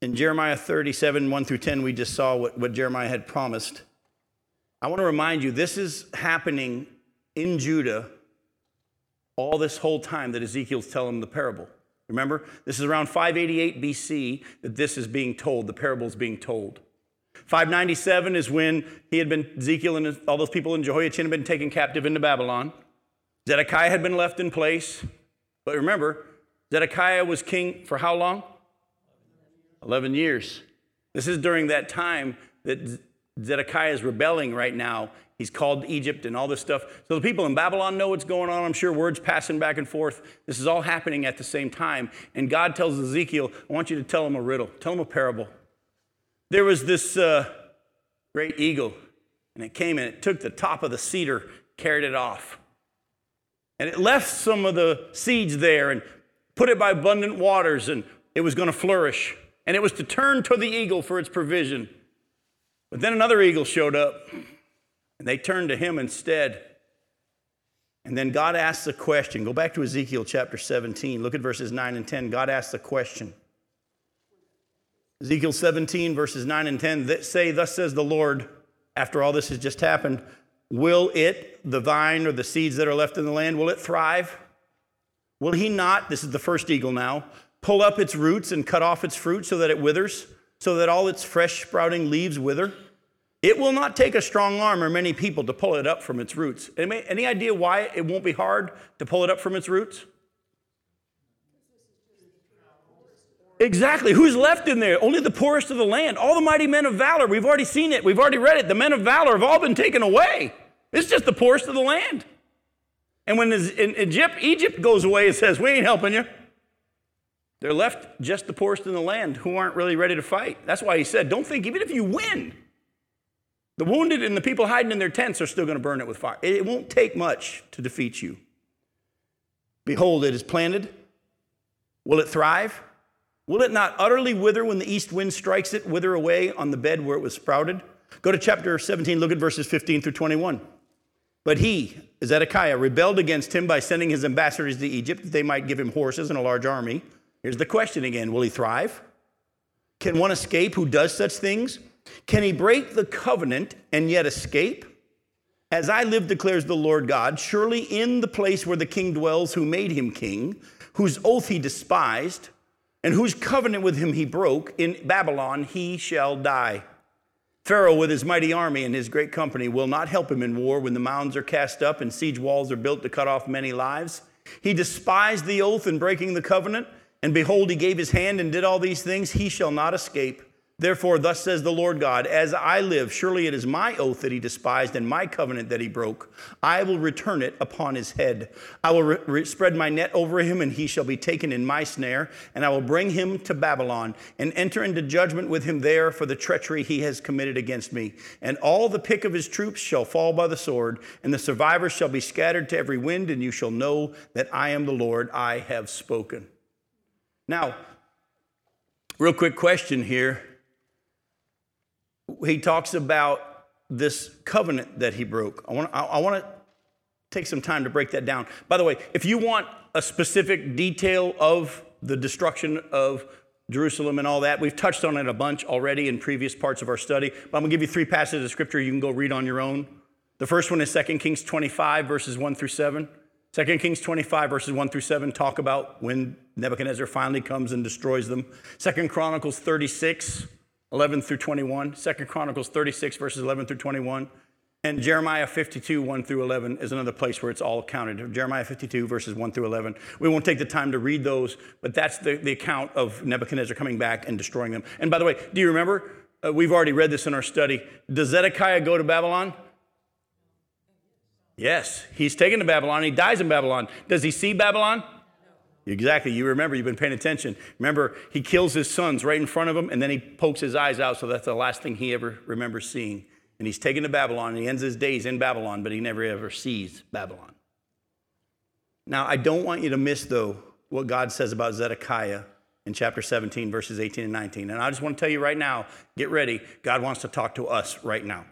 in Jeremiah 37, 1 through 10, we just saw what, what Jeremiah had promised. I want to remind you this is happening in Judah all this whole time that Ezekiel's telling the parable. Remember, this is around 588 BC that this is being told, the parable is being told. 597 is when he had been, Ezekiel and all those people in Jehoiachin had been taken captive into Babylon. Zedekiah had been left in place. But remember, Zedekiah was king for how long? 11 years. This is during that time that Zedekiah is rebelling right now. He's called Egypt and all this stuff. So the people in Babylon know what's going on. I'm sure words passing back and forth. This is all happening at the same time. And God tells Ezekiel, I want you to tell him a riddle, tell him a parable. There was this uh, great eagle, and it came and it took the top of the cedar, carried it off. And it left some of the seeds there and put it by abundant waters, and it was going to flourish. And it was to turn to the eagle for its provision. But then another eagle showed up, and they turned to him instead. And then God asks a question. Go back to Ezekiel chapter 17. Look at verses 9 and 10. God asks the question. Ezekiel 17, verses 9 and 10 that say, Thus says the Lord, after all this has just happened, will it, the vine or the seeds that are left in the land, will it thrive? Will he not, this is the first eagle now, pull up its roots and cut off its fruit so that it withers, so that all its fresh sprouting leaves wither? It will not take a strong arm or many people to pull it up from its roots. Any, any idea why it won't be hard to pull it up from its roots? Exactly. Who's left in there? Only the poorest of the land. All the mighty men of valor. We've already seen it. We've already read it. The men of valor have all been taken away. It's just the poorest of the land. And when Egypt, Egypt goes away, it says, We ain't helping you. They're left just the poorest in the land who aren't really ready to fight. That's why he said, Don't think, even if you win, the wounded and the people hiding in their tents are still going to burn it with fire. It won't take much to defeat you. Behold, it is planted. Will it thrive? Will it not utterly wither when the east wind strikes it, wither away on the bed where it was sprouted? Go to chapter 17, look at verses 15 through 21. But he, Zedekiah, rebelled against him by sending his ambassadors to Egypt that they might give him horses and a large army. Here's the question again Will he thrive? Can one escape who does such things? Can he break the covenant and yet escape? As I live, declares the Lord God, surely in the place where the king dwells, who made him king, whose oath he despised, and whose covenant with him he broke, in Babylon he shall die. Pharaoh, with his mighty army and his great company, will not help him in war when the mounds are cast up and siege walls are built to cut off many lives. He despised the oath in breaking the covenant, and behold, he gave his hand and did all these things. He shall not escape, Therefore, thus says the Lord God, as I live, surely it is my oath that he despised and my covenant that he broke. I will return it upon his head. I will re- re- spread my net over him, and he shall be taken in my snare, and I will bring him to Babylon and enter into judgment with him there for the treachery he has committed against me. And all the pick of his troops shall fall by the sword, and the survivors shall be scattered to every wind, and you shall know that I am the Lord, I have spoken. Now, real quick question here he talks about this covenant that he broke. I want, I, I want to take some time to break that down. By the way, if you want a specific detail of the destruction of Jerusalem and all that, we've touched on it a bunch already in previous parts of our study, but I'm going to give you three passages of scripture you can go read on your own. The first one is 2 Kings 25, verses 1 through 7. 2 Kings 25, verses 1 through 7 talk about when Nebuchadnezzar finally comes and destroys them. 2 Chronicles 36, 11 through 21, 2 Chronicles 36, verses 11 through 21, and Jeremiah 52, 1 through 11 is another place where it's all counted. Jeremiah 52, verses 1 through 11. We won't take the time to read those, but that's the, the account of Nebuchadnezzar coming back and destroying them. And by the way, do you remember? Uh, we've already read this in our study. Does Zedekiah go to Babylon? Yes, he's taken to Babylon. He dies in Babylon. Does he see Babylon? Exactly. You remember, you've been paying attention. Remember, he kills his sons right in front of him, and then he pokes his eyes out, so that's the last thing he ever remembers seeing. And he's taken to Babylon, and he ends his days in Babylon, but he never ever sees Babylon. Now, I don't want you to miss, though, what God says about Zedekiah in chapter 17, verses 18 and 19. And I just want to tell you right now get ready. God wants to talk to us right now.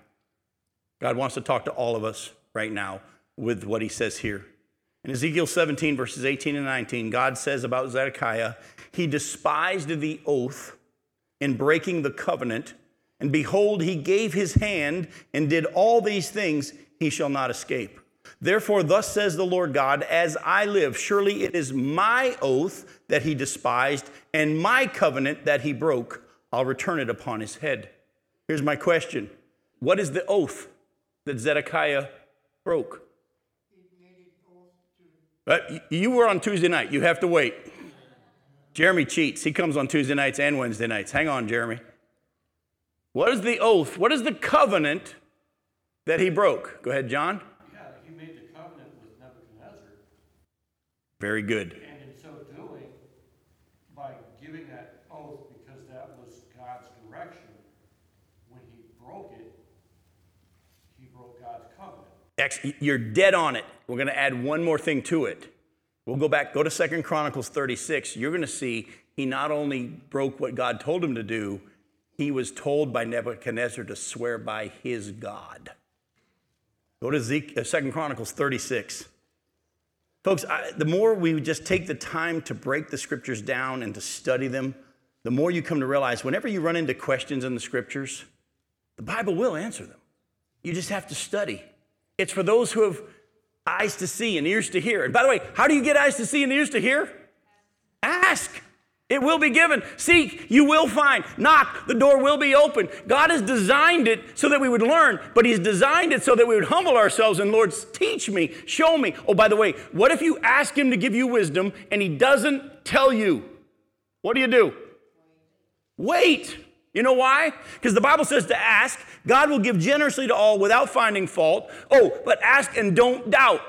God wants to talk to all of us right now with what he says here. In Ezekiel 17, verses 18 and 19, God says about Zedekiah, he despised the oath in breaking the covenant, and behold, he gave his hand and did all these things, he shall not escape. Therefore, thus says the Lord God, as I live, surely it is my oath that he despised, and my covenant that he broke. I'll return it upon his head. Here's my question What is the oath that Zedekiah broke? Uh, but you were on Tuesday night. You have to wait. Jeremy cheats. He comes on Tuesday nights and Wednesday nights. Hang on, Jeremy. What is the oath? What is the covenant that he broke? Go ahead, John. Yeah, he made the covenant with Nebuchadnezzar. Very good. And in so doing, by giving that oath, because that was God's direction, when he broke it, he broke God's covenant. You're dead on it. We're going to add one more thing to it. We'll go back, go to Second Chronicles 36. You're going to see he not only broke what God told him to do, he was told by Nebuchadnezzar to swear by his God. Go to uh, Second Chronicles 36. Folks, I, the more we just take the time to break the scriptures down and to study them, the more you come to realize whenever you run into questions in the scriptures, the Bible will answer them. You just have to study. It's for those who have eyes to see and ears to hear. And by the way, how do you get eyes to see and ears to hear? Ask. It will be given. Seek, you will find. Knock, the door will be open. God has designed it so that we would learn, but He's designed it so that we would humble ourselves and, Lord, teach me, show me. Oh, by the way, what if you ask Him to give you wisdom and He doesn't tell you? What do you do? Wait. You know why? Because the Bible says to ask, God will give generously to all without finding fault. Oh, but ask and don't doubt.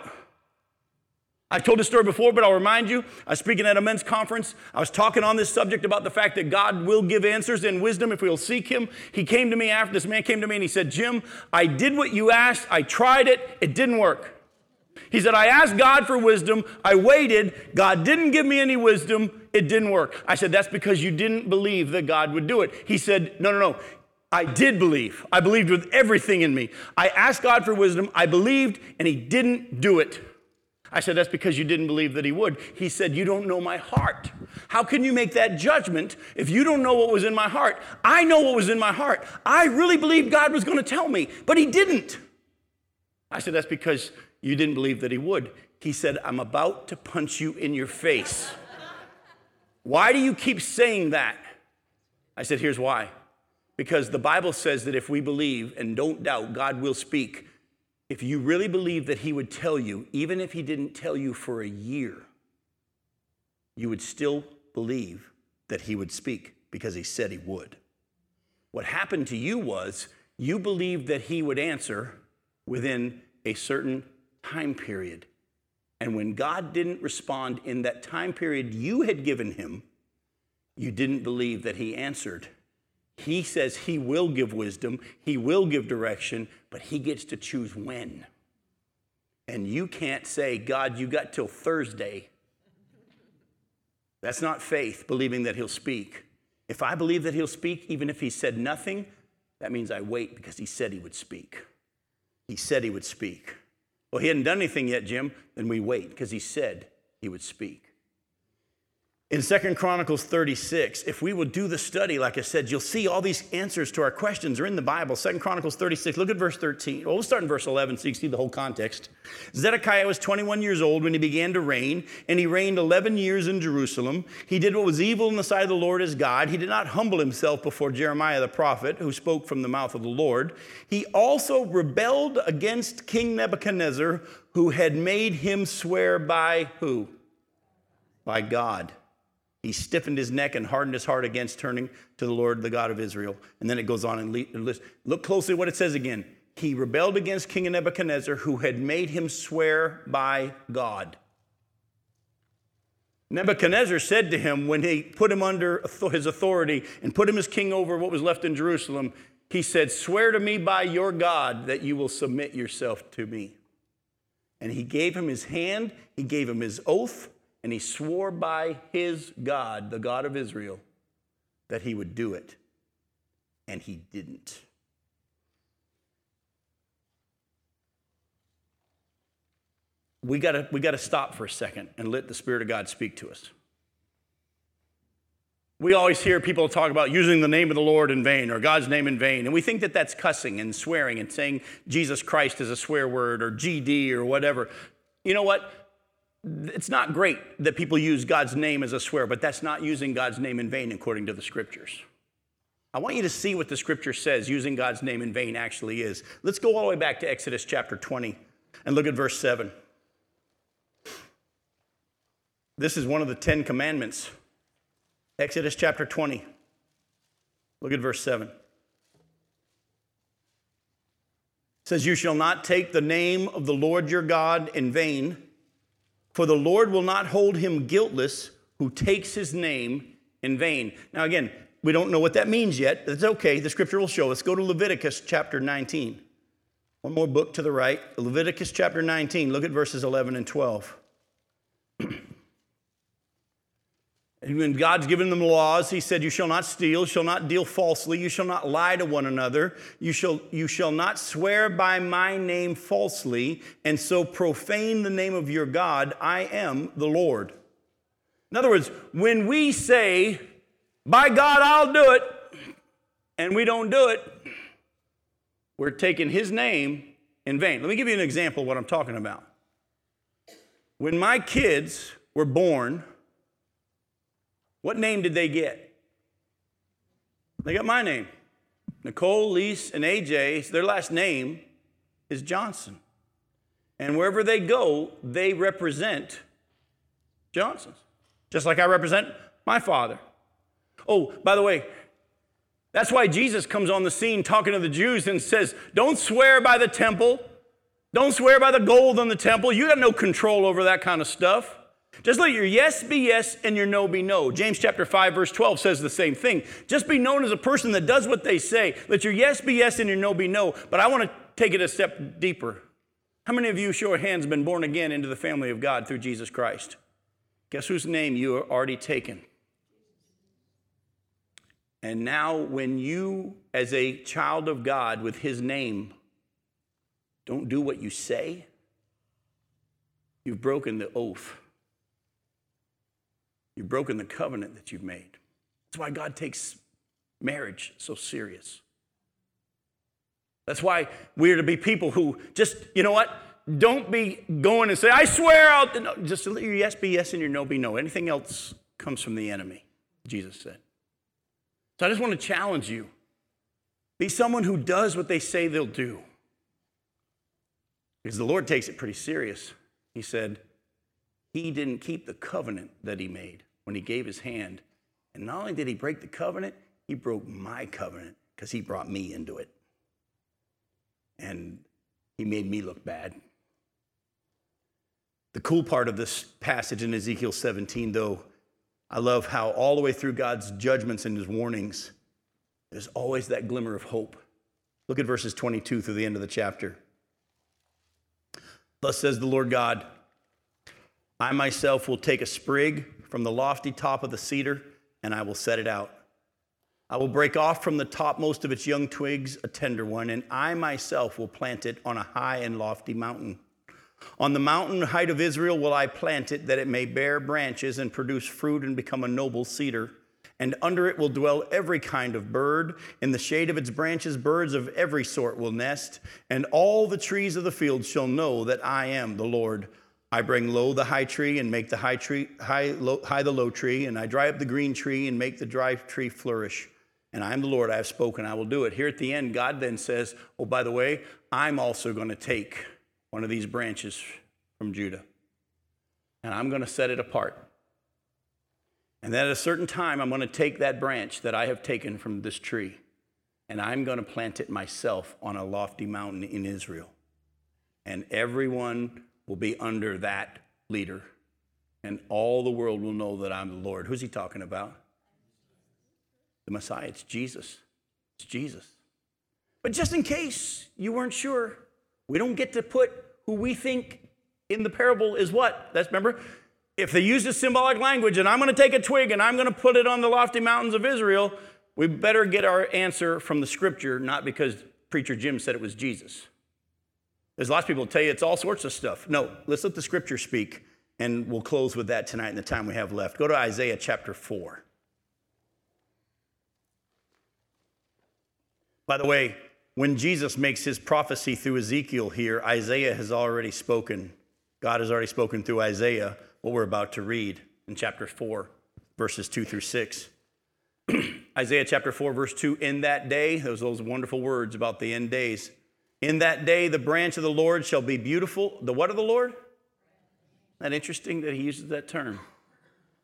I've told this story before, but I'll remind you. I was speaking at a men's conference. I was talking on this subject about the fact that God will give answers in wisdom if we'll seek Him. He came to me after this man came to me and he said, Jim, I did what you asked. I tried it. It didn't work. He said, I asked God for wisdom. I waited. God didn't give me any wisdom. It didn't work. I said, That's because you didn't believe that God would do it. He said, No, no, no. I did believe. I believed with everything in me. I asked God for wisdom. I believed, and He didn't do it. I said, That's because you didn't believe that He would. He said, You don't know my heart. How can you make that judgment if you don't know what was in my heart? I know what was in my heart. I really believed God was going to tell me, but He didn't. I said, That's because you didn't believe that he would. He said, I'm about to punch you in your face. why do you keep saying that? I said, Here's why. Because the Bible says that if we believe and don't doubt, God will speak. If you really believe that He would tell you, even if He didn't tell you for a year, you would still believe that He would speak because He said He would. What happened to you was you believed that he would answer within a certain time period. And when God didn't respond in that time period you had given him, you didn't believe that he answered. He says he will give wisdom, he will give direction, but he gets to choose when. And you can't say, God, you got till Thursday. That's not faith, believing that he'll speak. If I believe that he'll speak, even if he said nothing, that means I wait because he said he would speak. He said he would speak. Well, he hadn't done anything yet, Jim. Then we wait because he said he would speak. In Second Chronicles 36, if we would do the study, like I said, you'll see all these answers to our questions are in the Bible. Second Chronicles 36, look at verse 13. Well, we'll start in verse 11 so you can see the whole context. Zedekiah was 21 years old when he began to reign, and he reigned 11 years in Jerusalem. He did what was evil in the sight of the Lord his God. He did not humble himself before Jeremiah the prophet, who spoke from the mouth of the Lord. He also rebelled against King Nebuchadnezzar, who had made him swear by who? By God. He stiffened his neck and hardened his heart against turning to the Lord, the God of Israel. And then it goes on and listen. Look closely what it says again. He rebelled against King Nebuchadnezzar, who had made him swear by God. Nebuchadnezzar said to him when he put him under his authority and put him as king over what was left in Jerusalem, he said, Swear to me by your God that you will submit yourself to me. And he gave him his hand, he gave him his oath, and he swore by his God, the God of Israel, that he would do it. And he didn't. We got we to stop for a second and let the Spirit of God speak to us. We always hear people talk about using the name of the Lord in vain or God's name in vain, and we think that that's cussing and swearing and saying Jesus Christ is a swear word or GD or whatever. You know what? It's not great that people use God's name as a swear, but that's not using God's name in vain according to the scriptures. I want you to see what the scripture says using God's name in vain actually is. Let's go all the way back to Exodus chapter 20 and look at verse 7. This is one of the Ten Commandments. Exodus chapter 20. Look at verse 7. It says, You shall not take the name of the Lord your God in vain for the Lord will not hold him guiltless who takes his name in vain. Now, again, we don't know what that means yet. That's okay. The scripture will show us. Go to Leviticus chapter 19. One more book to the right. Leviticus chapter 19. Look at verses 11 and 12. And when God's given them laws, He said, You shall not steal, shall not deal falsely, you shall not lie to one another, you shall, you shall not swear by my name falsely, and so profane the name of your God. I am the Lord. In other words, when we say, By God, I'll do it, and we don't do it, we're taking His name in vain. Let me give you an example of what I'm talking about. When my kids were born, what name did they get? They got my name. Nicole, Lise, and AJ, their last name is Johnson. And wherever they go, they represent Johnsons, just like I represent my father. Oh, by the way, that's why Jesus comes on the scene talking to the Jews and says, Don't swear by the temple. Don't swear by the gold on the temple. You got no control over that kind of stuff. Just let your yes be yes and your no be no. James chapter 5 verse 12 says the same thing. Just be known as a person that does what they say. Let your yes be yes and your no be no. But I want to take it a step deeper. How many of you show of hands been born again into the family of God through Jesus Christ? Guess whose name you are already taken? And now when you as a child of God with his name don't do what you say, you've broken the oath You've broken the covenant that you've made. That's why God takes marriage so serious. That's why we are to be people who just, you know what? Don't be going and say, I swear I'll. No, just let your yes be yes and your no be no. Anything else comes from the enemy, Jesus said. So I just want to challenge you be someone who does what they say they'll do. Because the Lord takes it pretty serious. He said, He didn't keep the covenant that He made when he gave his hand. And not only did he break the covenant, he broke my covenant. because he brought me into it. And he made me look bad. The cool part of this passage in Ezekiel 17, though, I love how all the way through God's judgments and his warnings, there's always that glimmer of hope. Look at verses 22 through the end of the chapter. Thus says the Lord God I myself will take a sprig from the lofty top of the cedar, and I will set it out. I will break off from the topmost of its young twigs a tender one, and I myself will plant it on a high and lofty mountain. On the mountain height of Israel will I plant it, that it may bear branches and produce fruit and become a noble cedar. And under it will dwell every kind of bird. In the shade of its branches, birds of every sort will nest. And all the trees of the field shall know that I am the Lord. I bring low the high tree and make the high tree high, low, high the low tree, and I dry up the green tree and make the dry tree flourish. And I am the Lord, I have spoken, I will do it. Here at the end, God then says, Oh, by the way, I'm also going to take one of these branches from Judah, and I'm going to set it apart. And then at a certain time, I'm going to take that branch that I have taken from this tree, and I'm going to plant it myself on a lofty mountain in Israel. And everyone will be under that leader, and all the world will know that I'm the Lord. Who's he talking about? the Messiah. It's Jesus. It's Jesus. But just in case you weren't sure, we don't get to put who we think in the parable is what. That's remember, if they use a symbolic language and I'm going to take a twig and I'm going to put it on the lofty mountains of Israel, we better get our answer from the scripture, not because preacher Jim said it was Jesus. There's lots of people tell you it's all sorts of stuff. No, let's let the scripture speak, and we'll close with that tonight in the time we have left. Go to Isaiah chapter 4. By the way, when Jesus makes his prophecy through Ezekiel here, Isaiah has already spoken. God has already spoken through Isaiah what we're about to read in chapter 4, verses 2 through 6. Isaiah chapter 4, verse 2 In that day, those those wonderful words about the end days. In that day, the branch of the Lord shall be beautiful. The what of the Lord? Isn't that interesting that he uses that term?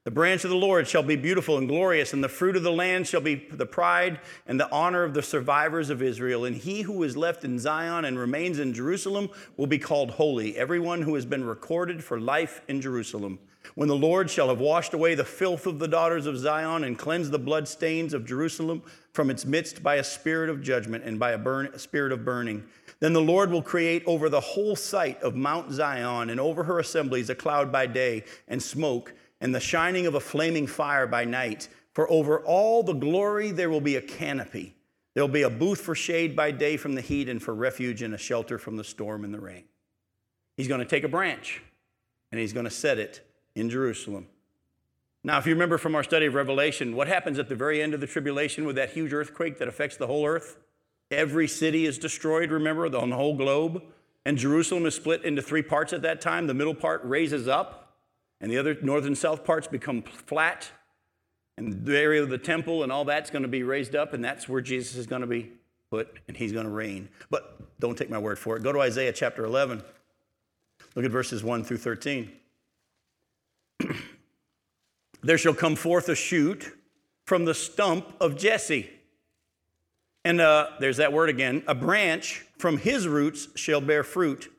The branch of the Lord shall be beautiful and glorious, and the fruit of the land shall be the pride and the honor of the survivors of Israel. And he who is left in Zion and remains in Jerusalem will be called holy, everyone who has been recorded for life in Jerusalem. When the Lord shall have washed away the filth of the daughters of Zion and cleansed the bloodstains of Jerusalem from its midst by a spirit of judgment and by a, burn, a spirit of burning, then the Lord will create over the whole site of Mount Zion and over her assemblies a cloud by day and smoke and the shining of a flaming fire by night. For over all the glory there will be a canopy. There will be a booth for shade by day from the heat and for refuge and a shelter from the storm and the rain. He's going to take a branch and he's going to set it in Jerusalem. Now, if you remember from our study of Revelation, what happens at the very end of the tribulation with that huge earthquake that affects the whole earth? Every city is destroyed, remember, on the whole globe. And Jerusalem is split into three parts at that time. The middle part raises up, and the other north and south parts become flat, and the area of the temple and all that's going to be raised up, and that's where Jesus is going to be put, and he's going to reign. But don't take my word for it. Go to Isaiah chapter 11. Look at verses 1 through 13. there shall come forth a shoot from the stump of Jesse. And uh, there's that word again. A branch from his roots shall bear fruit.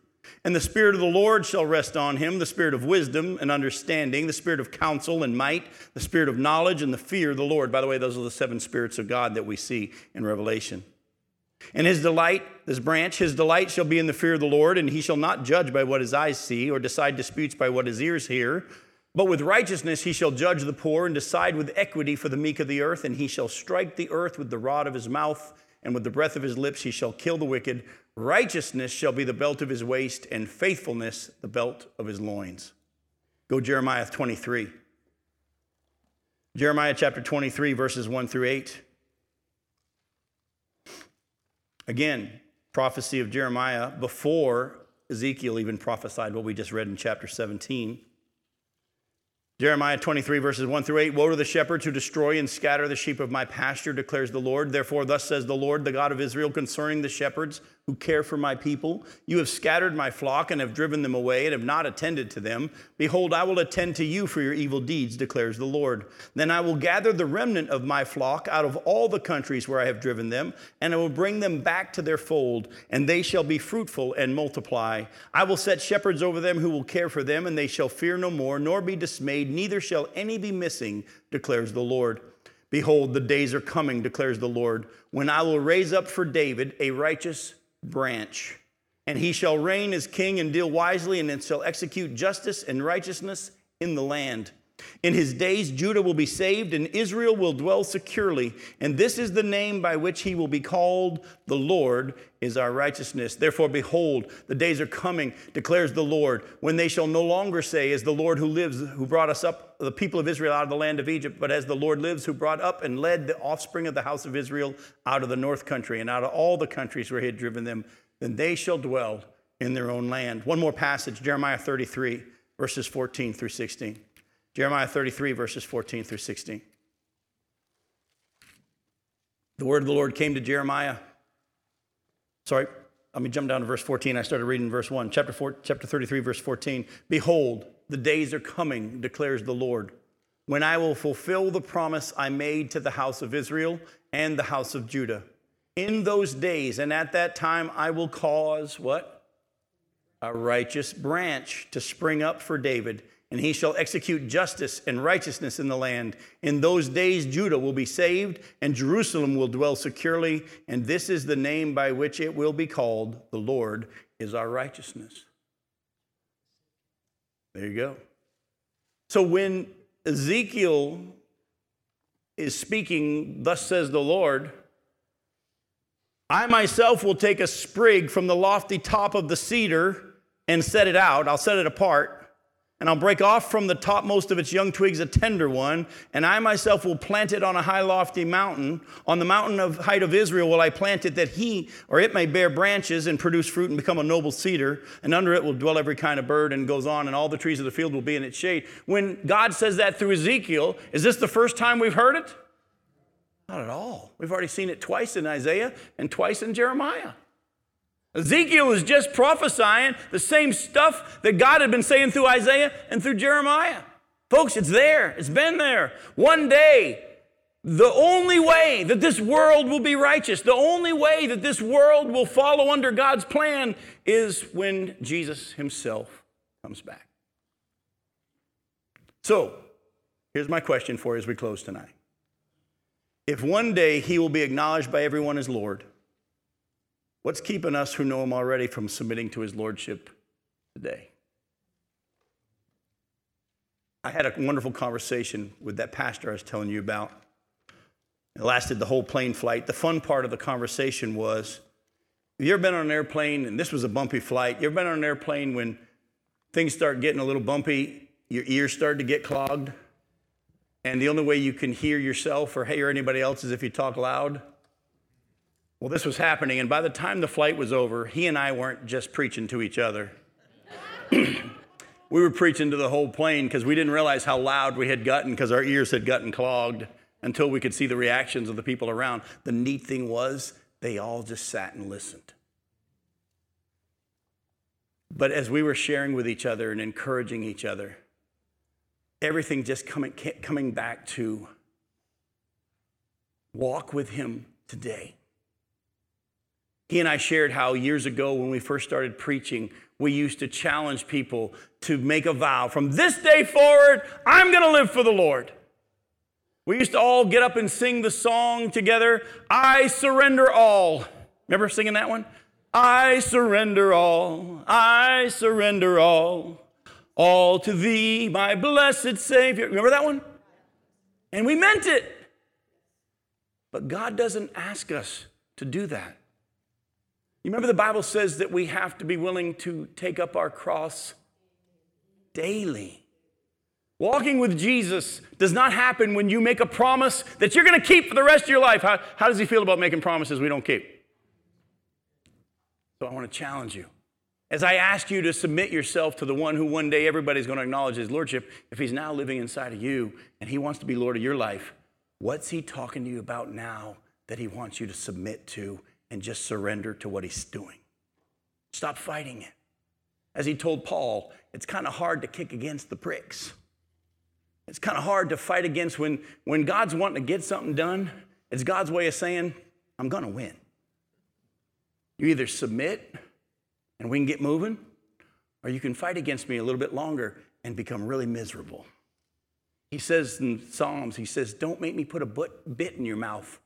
And the Spirit of the Lord shall rest on him the Spirit of wisdom and understanding, the Spirit of counsel and might, the Spirit of knowledge and the fear of the Lord. By the way, those are the seven spirits of God that we see in Revelation. And his delight, this branch, his delight shall be in the fear of the Lord, and he shall not judge by what his eyes see or decide disputes by what his ears hear. But with righteousness he shall judge the poor and decide with equity for the meek of the earth, and he shall strike the earth with the rod of his mouth, and with the breath of his lips he shall kill the wicked. Righteousness shall be the belt of his waist, and faithfulness the belt of his loins. Go Jeremiah 23. Jeremiah chapter 23, verses 1 through 8. Again, prophecy of Jeremiah before Ezekiel even prophesied what we just read in chapter 17. Jeremiah 23, verses 1 through 8 Woe to the shepherds who destroy and scatter the sheep of my pasture, declares the Lord. Therefore, thus says the Lord, the God of Israel, concerning the shepherds who care for my people. You have scattered my flock and have driven them away and have not attended to them. Behold, I will attend to you for your evil deeds, declares the Lord. Then I will gather the remnant of my flock out of all the countries where I have driven them, and I will bring them back to their fold, and they shall be fruitful and multiply. I will set shepherds over them who will care for them, and they shall fear no more, nor be dismayed, neither shall any be missing, declares the Lord. Behold, the days are coming, declares the Lord, when I will raise up for David a righteous branch. And he shall reign as king and deal wisely, and shall execute justice and righteousness in the land. In his days, Judah will be saved, and Israel will dwell securely. And this is the name by which he will be called The Lord is our righteousness. Therefore, behold, the days are coming, declares the Lord, when they shall no longer say, As the Lord who lives, who brought us up, the people of Israel, out of the land of Egypt, but as the Lord lives, who brought up and led the offspring of the house of Israel out of the north country and out of all the countries where he had driven them, then they shall dwell in their own land. One more passage, Jeremiah 33, verses 14 through 16. Jeremiah 33, verses 14 through 16. The word of the Lord came to Jeremiah. Sorry, let me jump down to verse 14. I started reading verse 1. Chapter, 4, chapter 33, verse 14. Behold, the days are coming, declares the Lord, when I will fulfill the promise I made to the house of Israel and the house of Judah. In those days and at that time, I will cause what? A righteous branch to spring up for David and he shall execute justice and righteousness in the land. In those days, Judah will be saved, and Jerusalem will dwell securely, and this is the name by which it will be called The Lord is our righteousness. There you go. So when Ezekiel is speaking, Thus says the Lord, I myself will take a sprig from the lofty top of the cedar and set it out. I'll set it apart and I'll break off from the topmost of its young twigs a tender one, and I myself will plant it on a high lofty mountain. On the mountain of height of Israel will I plant it that he or it may bear branches and produce fruit and become a noble cedar, and under it will dwell every kind of bird and goes on, and all the trees of the field will be in its shade. When God says that through Ezekiel, is this the first time we've heard it? Not at all. We've already seen it twice in Isaiah and twice in Jeremiah. Ezekiel is just prophesying the same stuff that God had been saying through Isaiah and through Jeremiah. Folks, it's there, it's been there. One day, the only way that this world will be righteous, the only way that this world will follow under God's plan is when Jesus himself comes back. So, here's my question for you as we close tonight. If one day he will be acknowledged by everyone as Lord, What's keeping us who know him already from submitting to his lordship today? I had a wonderful conversation with that pastor I was telling you about. It lasted the whole plane flight. The fun part of the conversation was have you ever been on an airplane, and this was a bumpy flight? You ever been on an airplane when things start getting a little bumpy, your ears start to get clogged, and the only way you can hear yourself or hear anybody else is if you talk loud? Well, this was happening, and by the time the flight was over, he and I weren't just preaching to each other. we were preaching to the whole plane because we didn't realize how loud we had gotten because our ears had gotten clogged until we could see the reactions of the people around. The neat thing was, they all just sat and listened. But as we were sharing with each other and encouraging each other, everything just coming, coming back to walk with Him today. He and I shared how years ago, when we first started preaching, we used to challenge people to make a vow from this day forward, I'm going to live for the Lord. We used to all get up and sing the song together, I surrender all. Remember singing that one? I surrender all, I surrender all, all to thee, my blessed Savior. Remember that one? And we meant it. But God doesn't ask us to do that. You remember the Bible says that we have to be willing to take up our cross daily. Walking with Jesus does not happen when you make a promise that you're going to keep for the rest of your life. How, how does he feel about making promises we don't keep? So I want to challenge you. As I ask you to submit yourself to the one who one day everybody's going to acknowledge his lordship, if he's now living inside of you and he wants to be Lord of your life, what's he talking to you about now that he wants you to submit to and just surrender to what he's doing? Stop fighting it. As he told Paul, it's kind of hard to kick against the pricks. It's kind of hard to fight against when, when God's wanting to get something done. It's God's way of saying, I'm going to win. You either submit and we can get moving, or you can fight against me a little bit longer and become really miserable. He says in Psalms, he says, Don't make me put a bit in your mouth.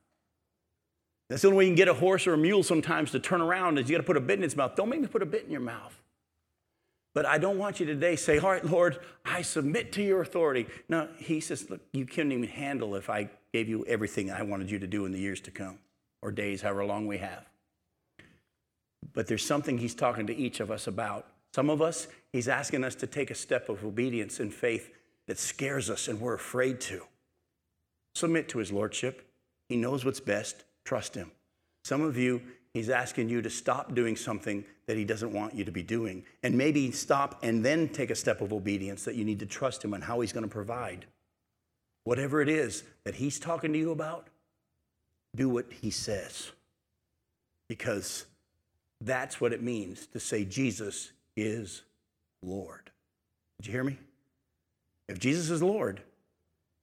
That's the only way you can get a horse or a mule sometimes to turn around is you got to put a bit in its mouth. Don't make me put a bit in your mouth. But I don't want you today say, All right, Lord, I submit to your authority. No, he says, Look, you couldn't even handle if I gave you everything I wanted you to do in the years to come or days, however long we have. But there's something he's talking to each of us about. Some of us, he's asking us to take a step of obedience and faith that scares us and we're afraid to. Submit to his lordship. He knows what's best. Trust him. Some of you, he's asking you to stop doing something that he doesn't want you to be doing. And maybe stop and then take a step of obedience that you need to trust him on how he's going to provide. Whatever it is that he's talking to you about, do what he says. Because that's what it means to say Jesus is Lord. Did you hear me? If Jesus is Lord,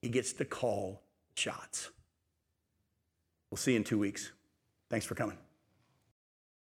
he gets to call shots. We'll see you in two weeks. Thanks for coming.